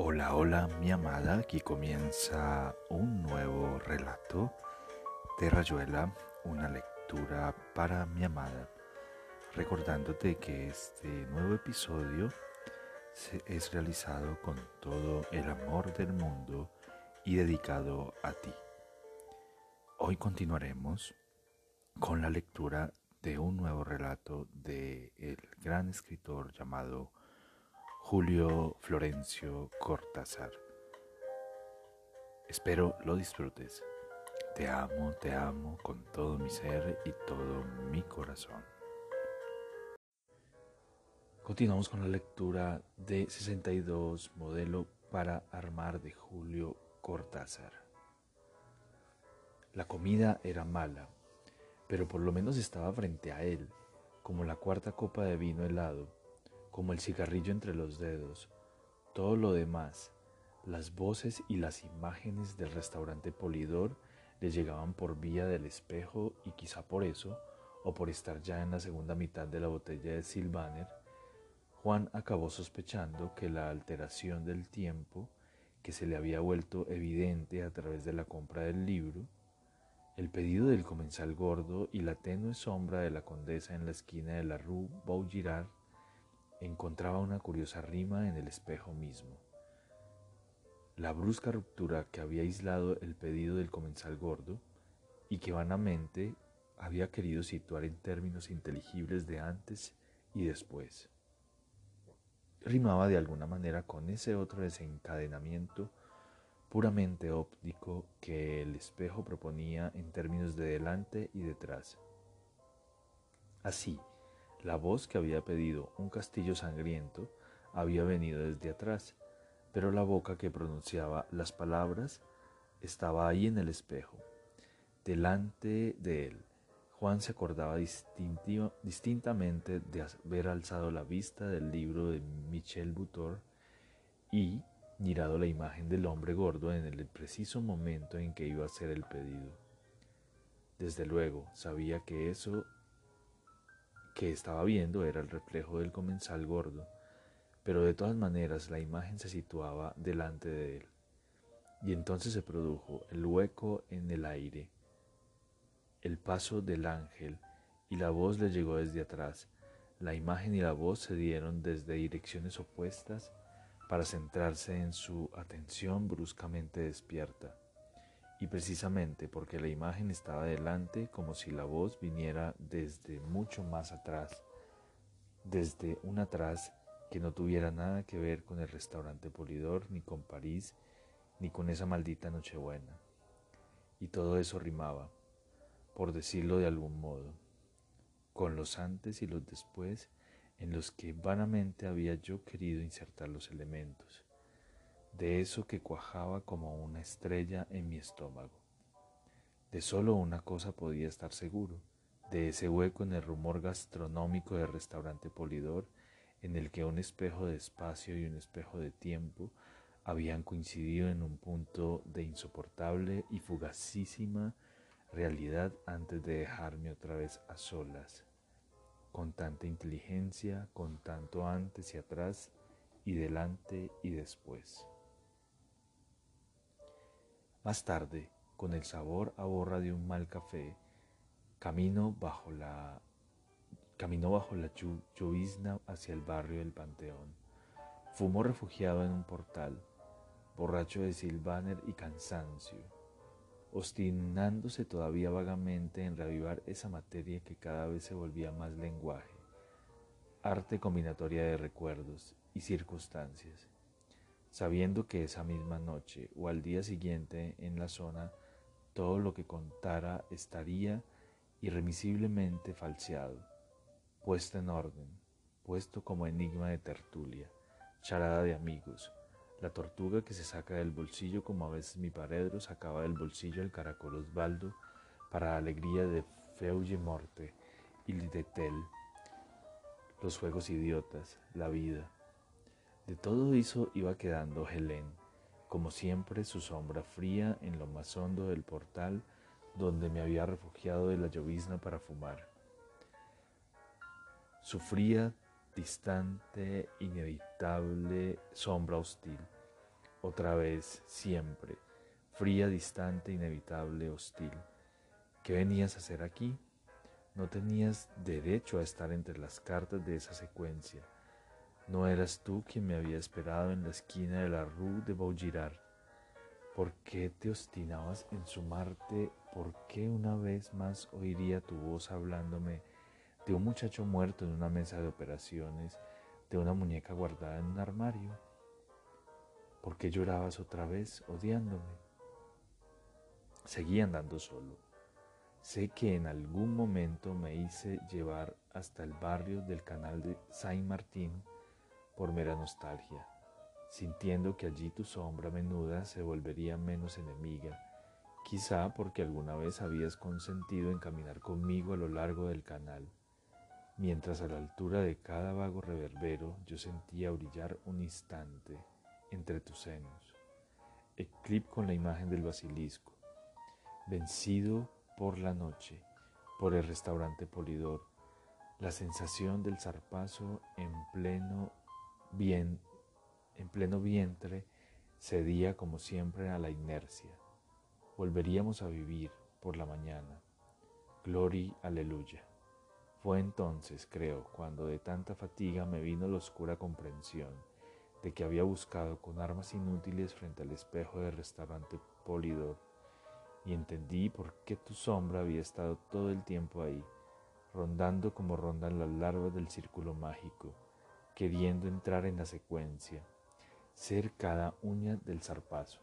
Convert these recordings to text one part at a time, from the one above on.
Hola, hola mi amada, aquí comienza un nuevo relato de Rayuela, una lectura para mi amada, recordándote que este nuevo episodio es realizado con todo el amor del mundo y dedicado a ti. Hoy continuaremos con la lectura de un nuevo relato de el gran escritor llamado Julio Florencio Cortázar. Espero lo disfrutes. Te amo, te amo con todo mi ser y todo mi corazón. Continuamos con la lectura de 62 Modelo para Armar de Julio Cortázar. La comida era mala, pero por lo menos estaba frente a él, como la cuarta copa de vino helado como el cigarrillo entre los dedos. Todo lo demás, las voces y las imágenes del restaurante Polidor le llegaban por vía del espejo y quizá por eso, o por estar ya en la segunda mitad de la botella de Silvaner, Juan acabó sospechando que la alteración del tiempo, que se le había vuelto evidente a través de la compra del libro, el pedido del comensal gordo y la tenue sombra de la condesa en la esquina de la Rue Vaugirard encontraba una curiosa rima en el espejo mismo. La brusca ruptura que había aislado el pedido del comensal gordo y que vanamente había querido situar en términos inteligibles de antes y después. Rimaba de alguna manera con ese otro desencadenamiento puramente óptico que el espejo proponía en términos de delante y detrás. Así, la voz que había pedido un castillo sangriento había venido desde atrás, pero la boca que pronunciaba las palabras estaba ahí en el espejo, delante de él. Juan se acordaba distintamente de haber alzado la vista del libro de Michel Butor y mirado la imagen del hombre gordo en el preciso momento en que iba a hacer el pedido. Desde luego, sabía que eso que estaba viendo era el reflejo del comensal gordo, pero de todas maneras la imagen se situaba delante de él. Y entonces se produjo el hueco en el aire, el paso del ángel, y la voz le llegó desde atrás. La imagen y la voz se dieron desde direcciones opuestas para centrarse en su atención bruscamente despierta y precisamente porque la imagen estaba delante como si la voz viniera desde mucho más atrás, desde un atrás que no tuviera nada que ver con el restaurante Polidor, ni con París, ni con esa maldita Nochebuena. Y todo eso rimaba, por decirlo de algún modo, con los antes y los después en los que vanamente había yo querido insertar los elementos de eso que cuajaba como una estrella en mi estómago. De solo una cosa podía estar seguro, de ese hueco en el rumor gastronómico del restaurante Polidor, en el que un espejo de espacio y un espejo de tiempo habían coincidido en un punto de insoportable y fugacísima realidad antes de dejarme otra vez a solas, con tanta inteligencia, con tanto antes y atrás, y delante y después. Más tarde, con el sabor a borra de un mal café, camino bajo la, caminó bajo la llovizna hacia el barrio del Panteón. Fumó refugiado en un portal, borracho de silvaner y cansancio, obstinándose todavía vagamente en reavivar esa materia que cada vez se volvía más lenguaje, arte combinatoria de recuerdos y circunstancias sabiendo que esa misma noche o al día siguiente en la zona todo lo que contara estaría irremisiblemente falseado, puesto en orden, puesto como enigma de tertulia, charada de amigos, la tortuga que se saca del bolsillo como a veces mi paredro sacaba del bolsillo el caracol Osvaldo para alegría de Feuille Morte y de Tel, los juegos idiotas, la vida, de todo eso iba quedando Helen, como siempre su sombra fría en lo más hondo del portal donde me había refugiado de la llovizna para fumar. Su fría, distante, inevitable sombra hostil, otra vez, siempre, fría, distante, inevitable, hostil. ¿Qué venías a hacer aquí? No tenías derecho a estar entre las cartas de esa secuencia. No eras tú quien me había esperado en la esquina de la Rue de Vaugirard. ¿Por qué te obstinabas en sumarte? ¿Por qué una vez más oiría tu voz hablándome de un muchacho muerto en una mesa de operaciones, de una muñeca guardada en un armario? ¿Por qué llorabas otra vez odiándome? Seguí andando solo. Sé que en algún momento me hice llevar hasta el barrio del canal de Saint-Martin por mera nostalgia, sintiendo que allí tu sombra menuda se volvería menos enemiga, quizá porque alguna vez habías consentido en caminar conmigo a lo largo del canal, mientras a la altura de cada vago reverbero yo sentía brillar un instante entre tus senos, eclip con la imagen del basilisco, vencido por la noche, por el restaurante Polidor, la sensación del zarpazo en pleno bien, en pleno vientre, cedía como siempre a la inercia. Volveríamos a vivir por la mañana. Gloria, aleluya. Fue entonces, creo, cuando de tanta fatiga me vino la oscura comprensión de que había buscado con armas inútiles frente al espejo del restaurante Polidor y entendí por qué tu sombra había estado todo el tiempo ahí, rondando como rondan las larvas del círculo mágico queriendo entrar en la secuencia, ser cada uña del zarpazo.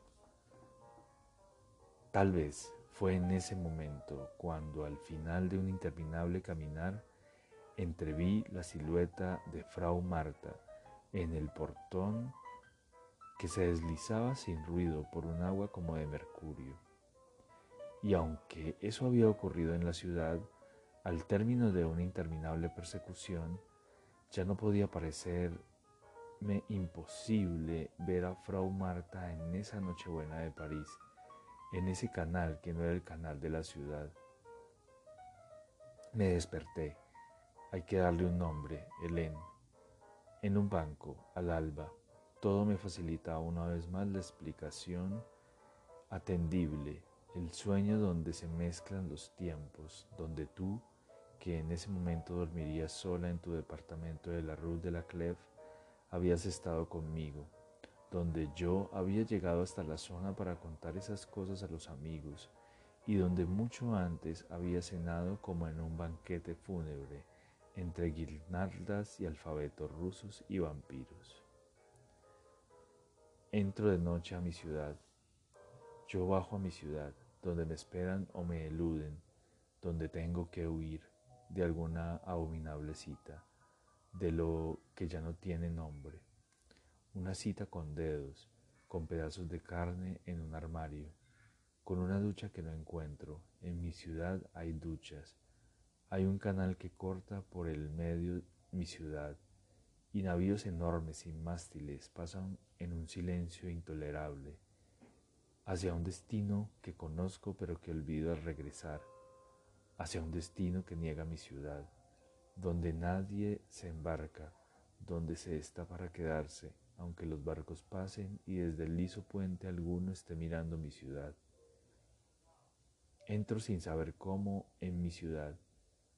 Tal vez fue en ese momento cuando al final de un interminable caminar entreví la silueta de Frau Marta en el portón que se deslizaba sin ruido por un agua como de mercurio. Y aunque eso había ocurrido en la ciudad, al término de una interminable persecución, ya no podía parecerme imposible ver a Frau Marta en esa Nochebuena de París, en ese canal que no era el canal de la ciudad. Me desperté. Hay que darle un nombre, Hélène. En un banco, al alba, todo me facilitaba una vez más la explicación atendible, el sueño donde se mezclan los tiempos, donde tú que en ese momento dormirías sola en tu departamento de la Rue de la Clef, habías estado conmigo, donde yo había llegado hasta la zona para contar esas cosas a los amigos y donde mucho antes había cenado como en un banquete fúnebre entre guirnaldas y alfabetos rusos y vampiros. Entro de noche a mi ciudad. Yo bajo a mi ciudad, donde me esperan o me eluden, donde tengo que huir de alguna abominable cita, de lo que ya no tiene nombre. Una cita con dedos, con pedazos de carne en un armario, con una ducha que no encuentro. En mi ciudad hay duchas. Hay un canal que corta por el medio mi ciudad y navíos enormes sin mástiles pasan en un silencio intolerable hacia un destino que conozco pero que olvido al regresar hacia un destino que niega mi ciudad, donde nadie se embarca, donde se está para quedarse, aunque los barcos pasen y desde el liso puente alguno esté mirando mi ciudad. Entro sin saber cómo en mi ciudad.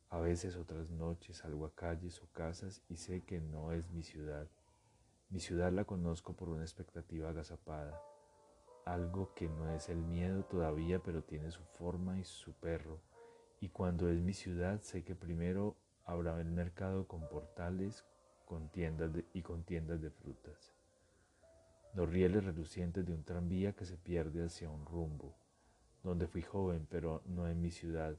A veces otras noches salgo a calles o casas y sé que no es mi ciudad. Mi ciudad la conozco por una expectativa agazapada, algo que no es el miedo todavía, pero tiene su forma y su perro, y cuando es mi ciudad, sé que primero habrá el mercado con portales con tiendas y con tiendas de frutas. Los rieles relucientes de un tranvía que se pierde hacia un rumbo, donde fui joven, pero no en mi ciudad.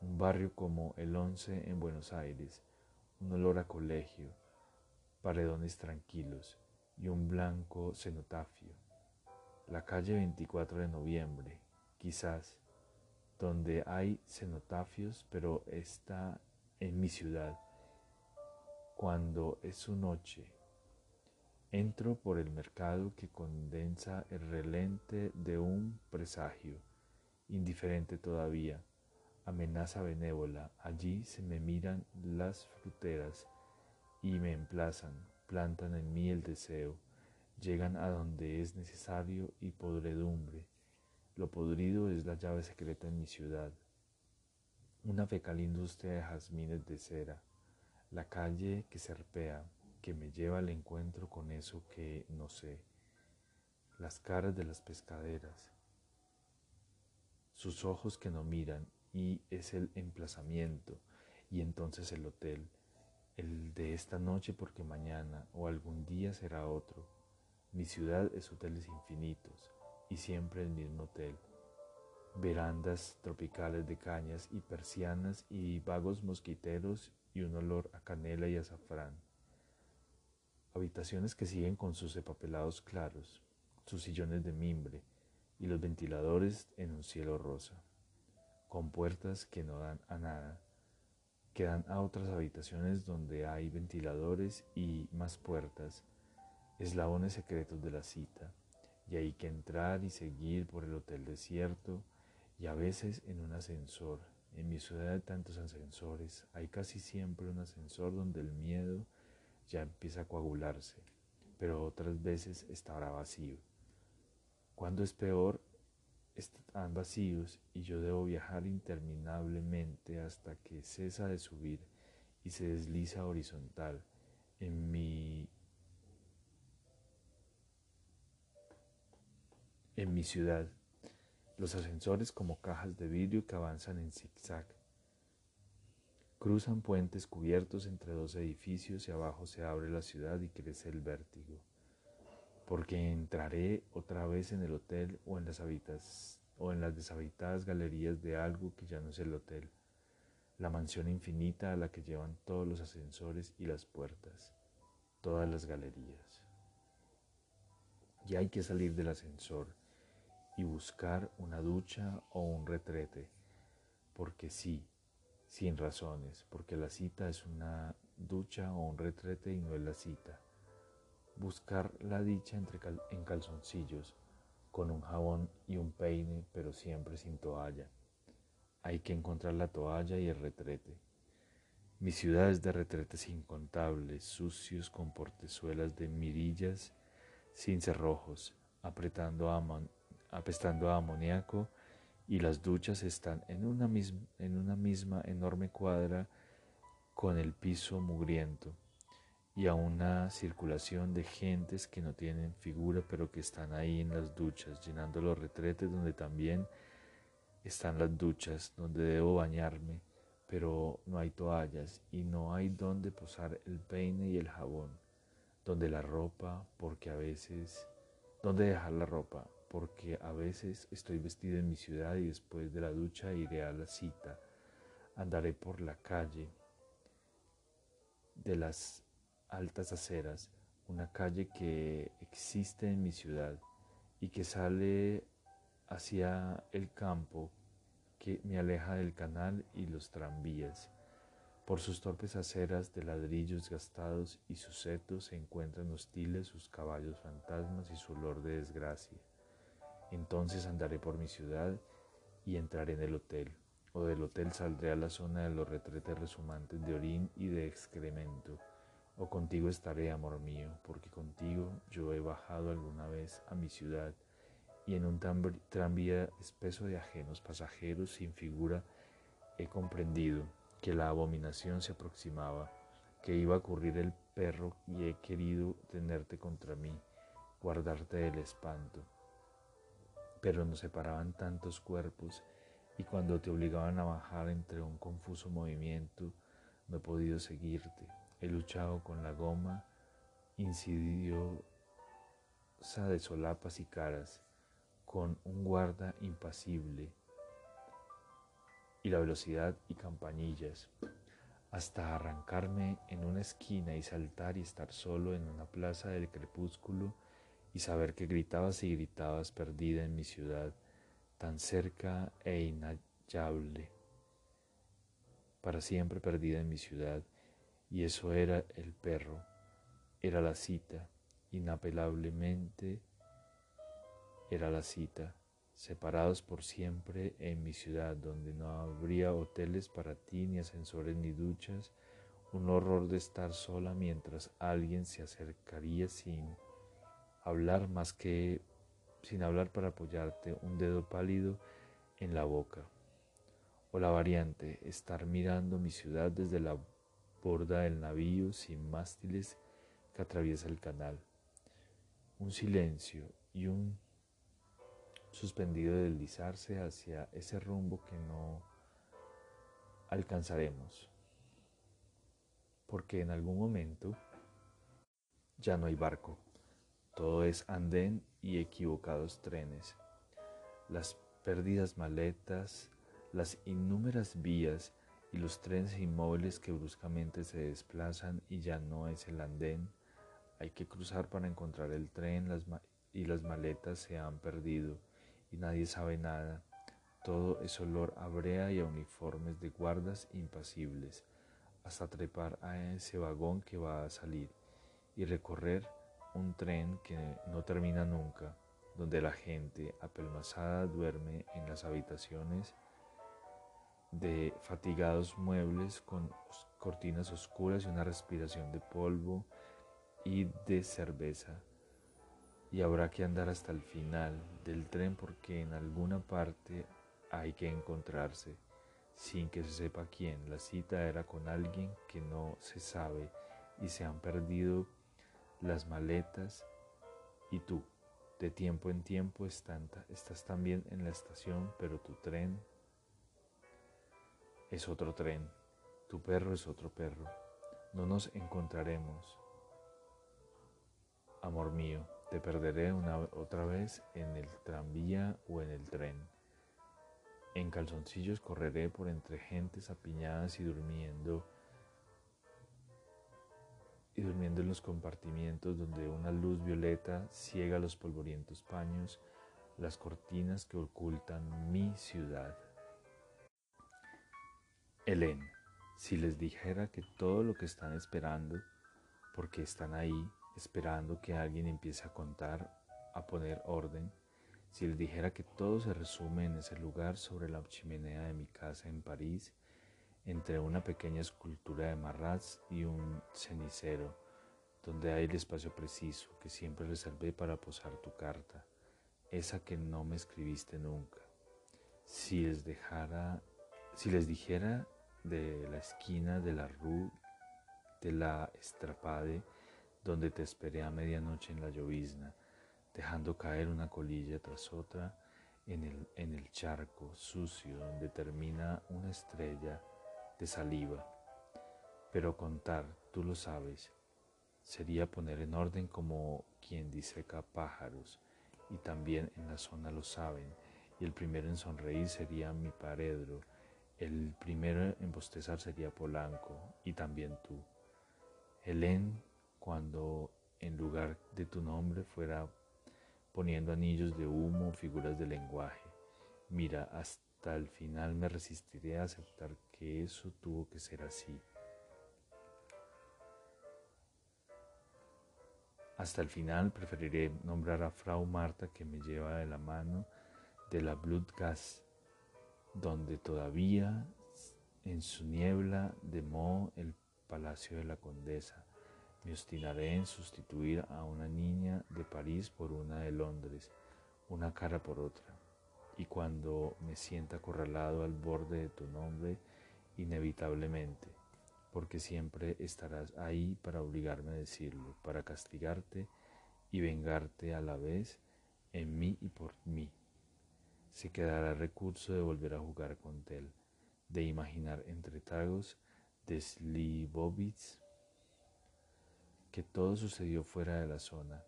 Un barrio como el Once en Buenos Aires, un olor a colegio, paredones tranquilos y un blanco cenotafio. La calle 24 de noviembre, quizás donde hay cenotafios, pero está en mi ciudad. Cuando es su noche, entro por el mercado que condensa el relente de un presagio, indiferente todavía, amenaza benévola. Allí se me miran las fruteras y me emplazan, plantan en mí el deseo, llegan a donde es necesario y podredumbre. Lo podrido es la llave secreta en mi ciudad. Una fecal industria de jazmines de cera. La calle que serpea, que me lleva al encuentro con eso que no sé. Las caras de las pescaderas. Sus ojos que no miran y es el emplazamiento y entonces el hotel. El de esta noche porque mañana o algún día será otro mi ciudad es hoteles infinitos y siempre el mismo hotel. Verandas tropicales de cañas y persianas y vagos mosquiteros y un olor a canela y azafrán. Habitaciones que siguen con sus empapelados claros, sus sillones de mimbre y los ventiladores en un cielo rosa, con puertas que no dan a nada, que dan a otras habitaciones donde hay ventiladores y más puertas eslabones secretos de la cita, y hay que entrar y seguir por el hotel desierto y a veces en un ascensor. En mi ciudad hay tantos ascensores, hay casi siempre un ascensor donde el miedo ya empieza a coagularse, pero otras veces estará vacío. Cuando es peor, están vacíos y yo debo viajar interminablemente hasta que cesa de subir y se desliza horizontal. En mi En mi ciudad, los ascensores como cajas de vidrio que avanzan en zigzag. Cruzan puentes cubiertos entre dos edificios y abajo se abre la ciudad y crece el vértigo. Porque entraré otra vez en el hotel o en las, o en las deshabitadas galerías de algo que ya no es el hotel, la mansión infinita a la que llevan todos los ascensores y las puertas, todas las galerías. Y hay que salir del ascensor y buscar una ducha o un retrete, porque sí, sin razones, porque la cita es una ducha o un retrete y no es la cita. Buscar la dicha entre en calzoncillos, con un jabón y un peine, pero siempre sin toalla. Hay que encontrar la toalla y el retrete. Mi ciudad es de retretes incontables, sucios con portezuelas de mirillas, sin cerrojos, apretando a, apestando a amoníaco y las duchas están en una, misma, en una misma enorme cuadra con el piso mugriento y a una circulación de gentes que no tienen figura pero que están ahí en las duchas, llenando los retretes donde también están las duchas, donde debo bañarme, pero no hay toallas y no hay donde posar el peine y el jabón, donde la ropa, porque a veces, donde dejar la ropa, porque a veces estoy vestido en mi ciudad y después de la ducha iré a la cita. Andaré por la calle de las altas aceras, una calle que existe en mi ciudad y que sale hacia el campo que me aleja del canal y los tranvías. Por sus torpes aceras de ladrillos gastados y sus setos se encuentran hostiles sus caballos fantasmas y su olor de desgracia. Entonces andaré por mi ciudad y entraré en el hotel, o del hotel saldré a la zona de los retretes resumantes de orín y de excremento, o contigo estaré, amor mío, porque contigo yo he bajado alguna vez a mi ciudad y en un tranvía espeso de ajenos pasajeros sin figura he comprendido que la abominación se aproximaba, que iba a ocurrir el perro y he querido tenerte contra mí, guardarte del espanto pero nos separaban tantos cuerpos y cuando te obligaban a bajar entre un confuso movimiento, no he podido seguirte. He luchado con la goma insidiosa de solapas y caras, con un guarda impasible y la velocidad y campanillas, hasta arrancarme en una esquina y saltar y estar solo en una plaza del crepúsculo y saber que gritabas y gritabas perdida en mi ciudad, tan cerca e inhallable, para siempre perdida en mi ciudad, y eso era el perro, era la cita, inapelablemente era la cita, separados por siempre en mi ciudad, donde no habría hoteles para ti, ni ascensores, ni duchas, un horror de estar sola mientras alguien se acercaría sin hablar más que sin hablar para apoyarte un dedo pálido en la boca. O la variante, estar mirando mi ciudad desde la borda del navío sin mástiles que atraviesa el canal. Un silencio y un suspendido deslizarse hacia ese rumbo que no alcanzaremos. Porque en algún momento ya no hay barco. Todo es andén y equivocados trenes. Las perdidas maletas, las innúmeras vías y los trenes inmóviles que bruscamente se desplazan y ya no es el andén. Hay que cruzar para encontrar el tren y las maletas se han perdido y nadie sabe nada. Todo es olor a brea y a uniformes de guardas impasibles, hasta trepar a ese vagón que va a salir y recorrer un tren que no termina nunca, donde la gente apelmazada duerme en las habitaciones de fatigados muebles con cortinas oscuras y una respiración de polvo y de cerveza. Y habrá que andar hasta el final del tren porque en alguna parte hay que encontrarse, sin que se sepa quién. La cita era con alguien que no se sabe y se han perdido las maletas y tú. De tiempo en tiempo estás también en la estación, pero tu tren es otro tren, tu perro es otro perro. No nos encontraremos. Amor mío, te perderé una otra vez en el tranvía o en el tren. En calzoncillos correré por entre gentes apiñadas y durmiendo durmiendo en los compartimientos donde una luz violeta ciega los polvorientos paños, las cortinas que ocultan mi ciudad. Helen, si les dijera que todo lo que están esperando, porque están ahí esperando que alguien empiece a contar, a poner orden, si les dijera que todo se resume en ese lugar sobre la chimenea de mi casa en París, entre una pequeña escultura de Marraz y un cenicero, donde hay el espacio preciso que siempre reservé para posar tu carta, esa que no me escribiste nunca. Si les dejara, si les dijera de la esquina de la rue de la Estrapade, donde te esperé a medianoche en la llovizna, dejando caer una colilla tras otra en el, en el charco sucio donde termina una estrella de saliva. Pero contar, tú lo sabes, sería poner en orden como quien diseca pájaros, y también en la zona lo saben, y el primero en sonreír sería mi paredro, el primero en bostezar sería Polanco, y también tú. Helen, cuando en lugar de tu nombre fuera poniendo anillos de humo, figuras de lenguaje. Mira, hasta el final me resistiré a aceptar que eso tuvo que ser así. Hasta el final preferiré nombrar a Frau Marta que me lleva de la mano de la Blutgas, donde todavía en su niebla demó el palacio de la condesa. Me obstinaré en sustituir a una niña de París por una de Londres, una cara por otra. Y cuando me sienta acorralado al borde de tu nombre, inevitablemente, porque siempre estarás ahí para obligarme a decirlo, para castigarte y vengarte a la vez en mí y por mí. Se quedará recurso de volver a jugar con Tel, de imaginar entre tragos de Slivovitz que todo sucedió fuera de la zona,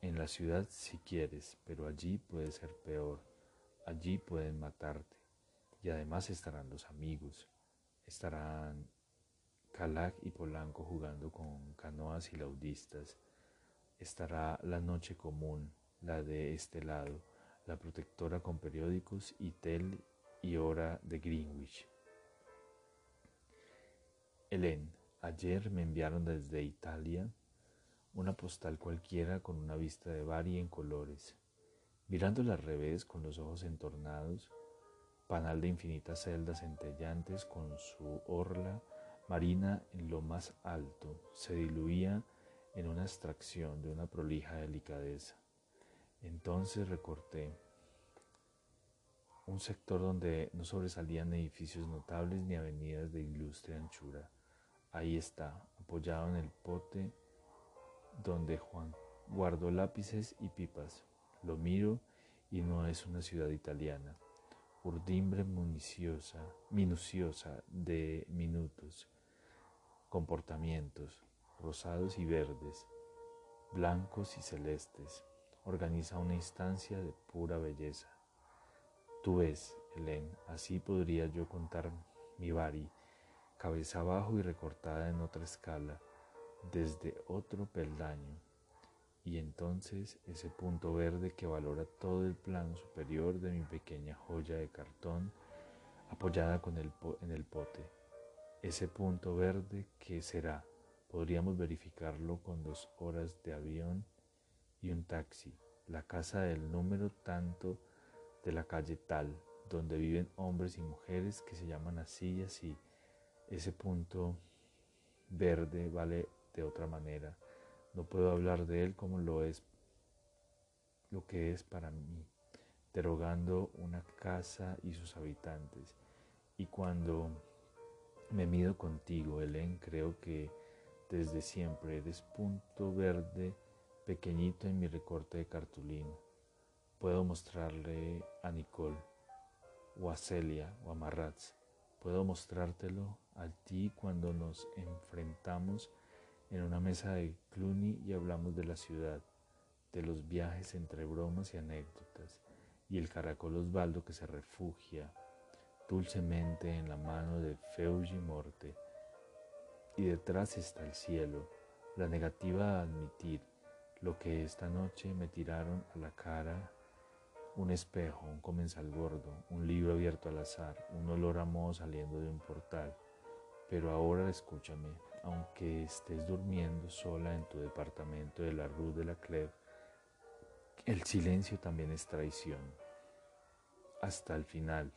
en la ciudad si quieres, pero allí puede ser peor, allí pueden matarte, y además estarán los amigos, estarán Calac y Polanco jugando con canoas y laudistas. Estará la noche común, la de este lado, la protectora con periódicos y tel y hora de Greenwich. Helen, ayer me enviaron desde Italia una postal cualquiera con una vista de Bari en colores. Mirándola al revés con los ojos entornados, panal de infinitas celdas centellantes con su orla marina en lo más alto, se diluía en una abstracción de una prolija delicadeza. Entonces recorté un sector donde no sobresalían edificios notables ni avenidas de ilustre anchura. Ahí está, apoyado en el pote donde Juan guardó lápices y pipas. Lo miro y no es una ciudad italiana. Urdimbre minuciosa, minuciosa de minutos, comportamientos, rosados y verdes, blancos y celestes, organiza una instancia de pura belleza. Tú ves, Helen, así podría yo contar mi Bari, cabeza abajo y recortada en otra escala, desde otro peldaño, y entonces ese punto verde que valora todo el plano superior de mi pequeña joya de cartón apoyada con el en el pote. Ese punto verde que será, podríamos verificarlo con dos horas de avión y un taxi, la casa del número tanto de la calle tal, donde viven hombres y mujeres que se llaman así y así. Ese punto verde vale de otra manera. No puedo hablar de él como lo es lo que es para mí, derogando una casa y sus habitantes. Y cuando me mido contigo, Helen, creo que desde siempre eres punto verde pequeñito en mi recorte de cartulina. Puedo mostrarle a Nicole o a Celia o a Marratz. Puedo mostrártelo a ti cuando nos enfrentamos en una mesa de Cluny y hablamos de la ciudad, de los viajes entre bromas y anécdotas, y el caracol Osvaldo que se refugia dulcemente en la mano de Feuji Morte. Y detrás está el cielo, la negativa a admitir lo que esta noche me tiraron a la cara un espejo, un comensal gordo, un libro abierto al azar, un olor a moho saliendo de un portal. Pero ahora escúchame, aunque estés durmiendo sola en tu departamento de la Rue de la Cleve, el silencio también es traición. Hasta el final.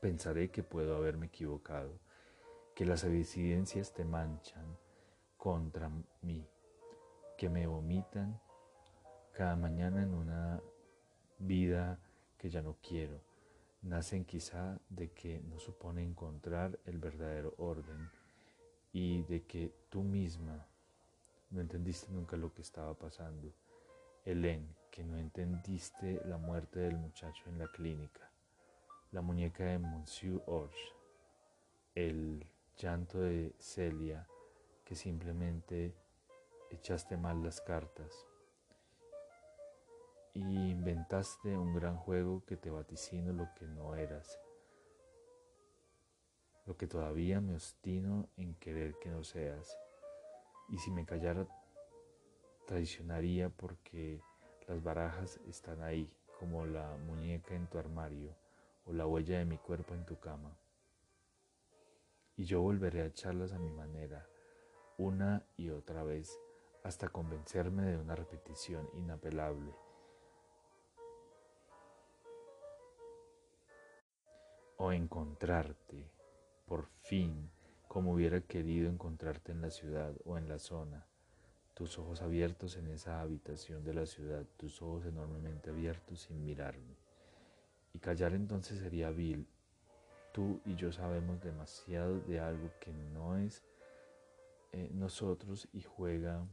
Pensaré que puedo haberme equivocado, que las evidencias te manchan contra mí, que me vomitan cada mañana en una vida que ya no quiero. Nacen quizá de que no supone encontrar el verdadero orden y de que tú misma no entendiste nunca lo que estaba pasando. Helen, que no entendiste la muerte del muchacho en la clínica, la muñeca de Monsieur Orge, el llanto de Celia, que simplemente echaste mal las cartas y inventaste un gran juego que te vaticino lo que no eras lo que todavía me obstino en querer que no seas. Y si me callara, traicionaría porque las barajas están ahí, como la muñeca en tu armario o la huella de mi cuerpo en tu cama. Y yo volveré a echarlas a mi manera, una y otra vez, hasta convencerme de una repetición inapelable. O encontrarte por fin, como hubiera querido encontrarte en la ciudad o en la zona, tus ojos abiertos en esa habitación de la ciudad, tus ojos enormemente abiertos sin mirarme. Y callar entonces sería vil. Tú y yo sabemos demasiado de algo que no es eh, nosotros y juega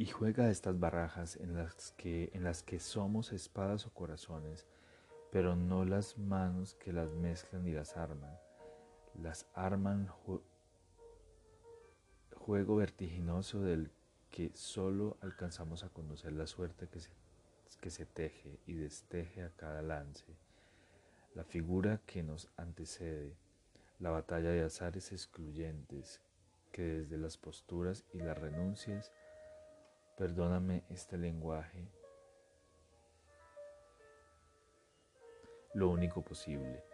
y juega estas barajas en las, que, en las que somos espadas o corazones, pero no las manos que las mezclan y las arman. Las arman juego vertiginoso del que solo alcanzamos a conocer la suerte que se, que se teje y desteje a cada lance, la figura que nos antecede, la batalla de azares excluyentes que desde las posturas y las renuncias Perdóname este lenguaje lo único posible.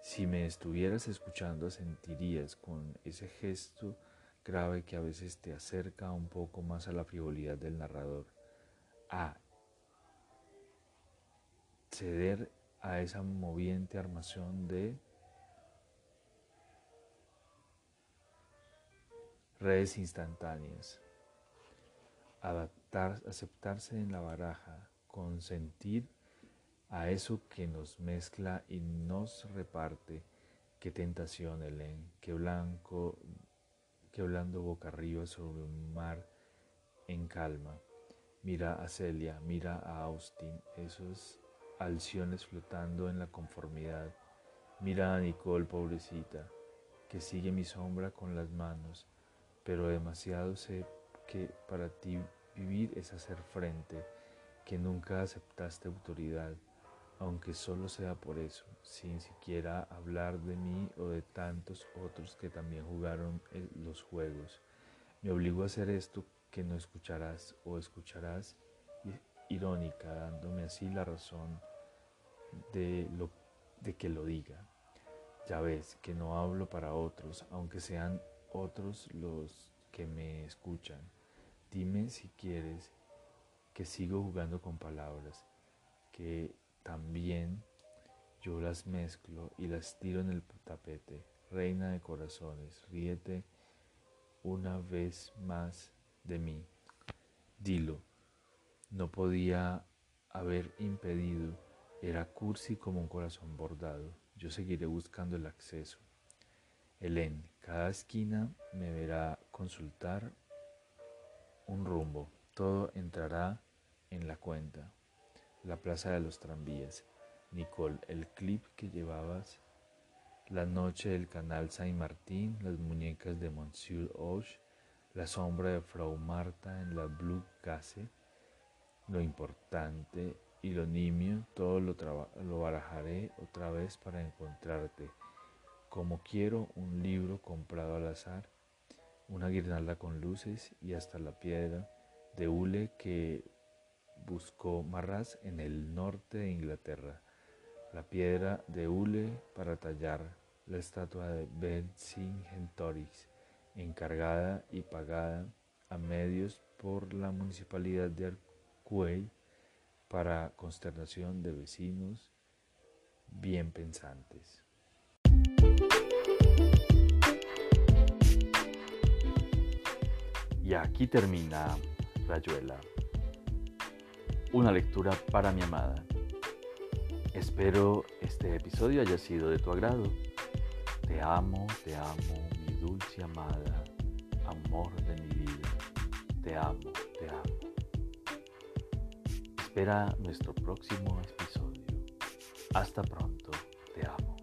Si me estuvieras escuchando, sentirías con ese gesto grave que a veces te acerca un poco más a la frivolidad del narrador, a ceder a esa moviente armación de redes instantáneas adaptar, aceptarse en la baraja, consentir a eso que nos mezcla y nos reparte. Qué tentación, Helen, qué blanco, qué blando boca arriba sobre un mar en calma. Mira a Celia, mira a Austin, esos alciones flotando en la conformidad. Mira a Nicole, pobrecita, que sigue mi sombra con las manos, pero demasiado sé que para ti vivir es hacer frente, que nunca aceptaste autoridad, aunque solo sea por eso, sin siquiera hablar de mí o de tantos otros que también jugaron los juegos. Me obligo a hacer esto que no escucharás o escucharás irónica, dándome así la razón de, lo, de que lo diga. Ya ves que no hablo para otros, aunque sean otros los que me escuchan. Dime si quieres que sigo jugando con palabras, que también yo las mezclo y las tiro en el tapete. Reina de corazones, ríete una vez más de mí. Dilo, no podía haber impedido, era cursi como un corazón bordado. Yo seguiré buscando el acceso. Helen, cada esquina me verá consultar un rumbo. Todo entrará en la cuenta. La plaza de los tranvías. Nicole, el clip que llevabas. La noche del canal Saint Martín, las muñecas de Monsieur Hoche, la sombra de Frau Marta en la Blue Gasse, lo importante y lo nimio, todo lo, lo barajaré otra vez para encontrarte. Como quiero un libro comprado al azar, una guirnalda con luces y hasta la piedra de hule que buscó Marras en el norte de Inglaterra. La piedra de hule para tallar la estatua de Vercingetorix encargada y pagada a medios por la municipalidad de Arcuey para consternación de vecinos bien pensantes. Y aquí termina Rayuela, una lectura para mi amada. Espero este episodio haya sido de tu agrado. Te amo, te amo, dulce amada, amor de mi vida, te amo, te amo. Espera nuestro próximo episodio. Hasta pronto, te amo,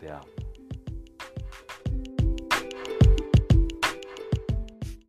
te amo.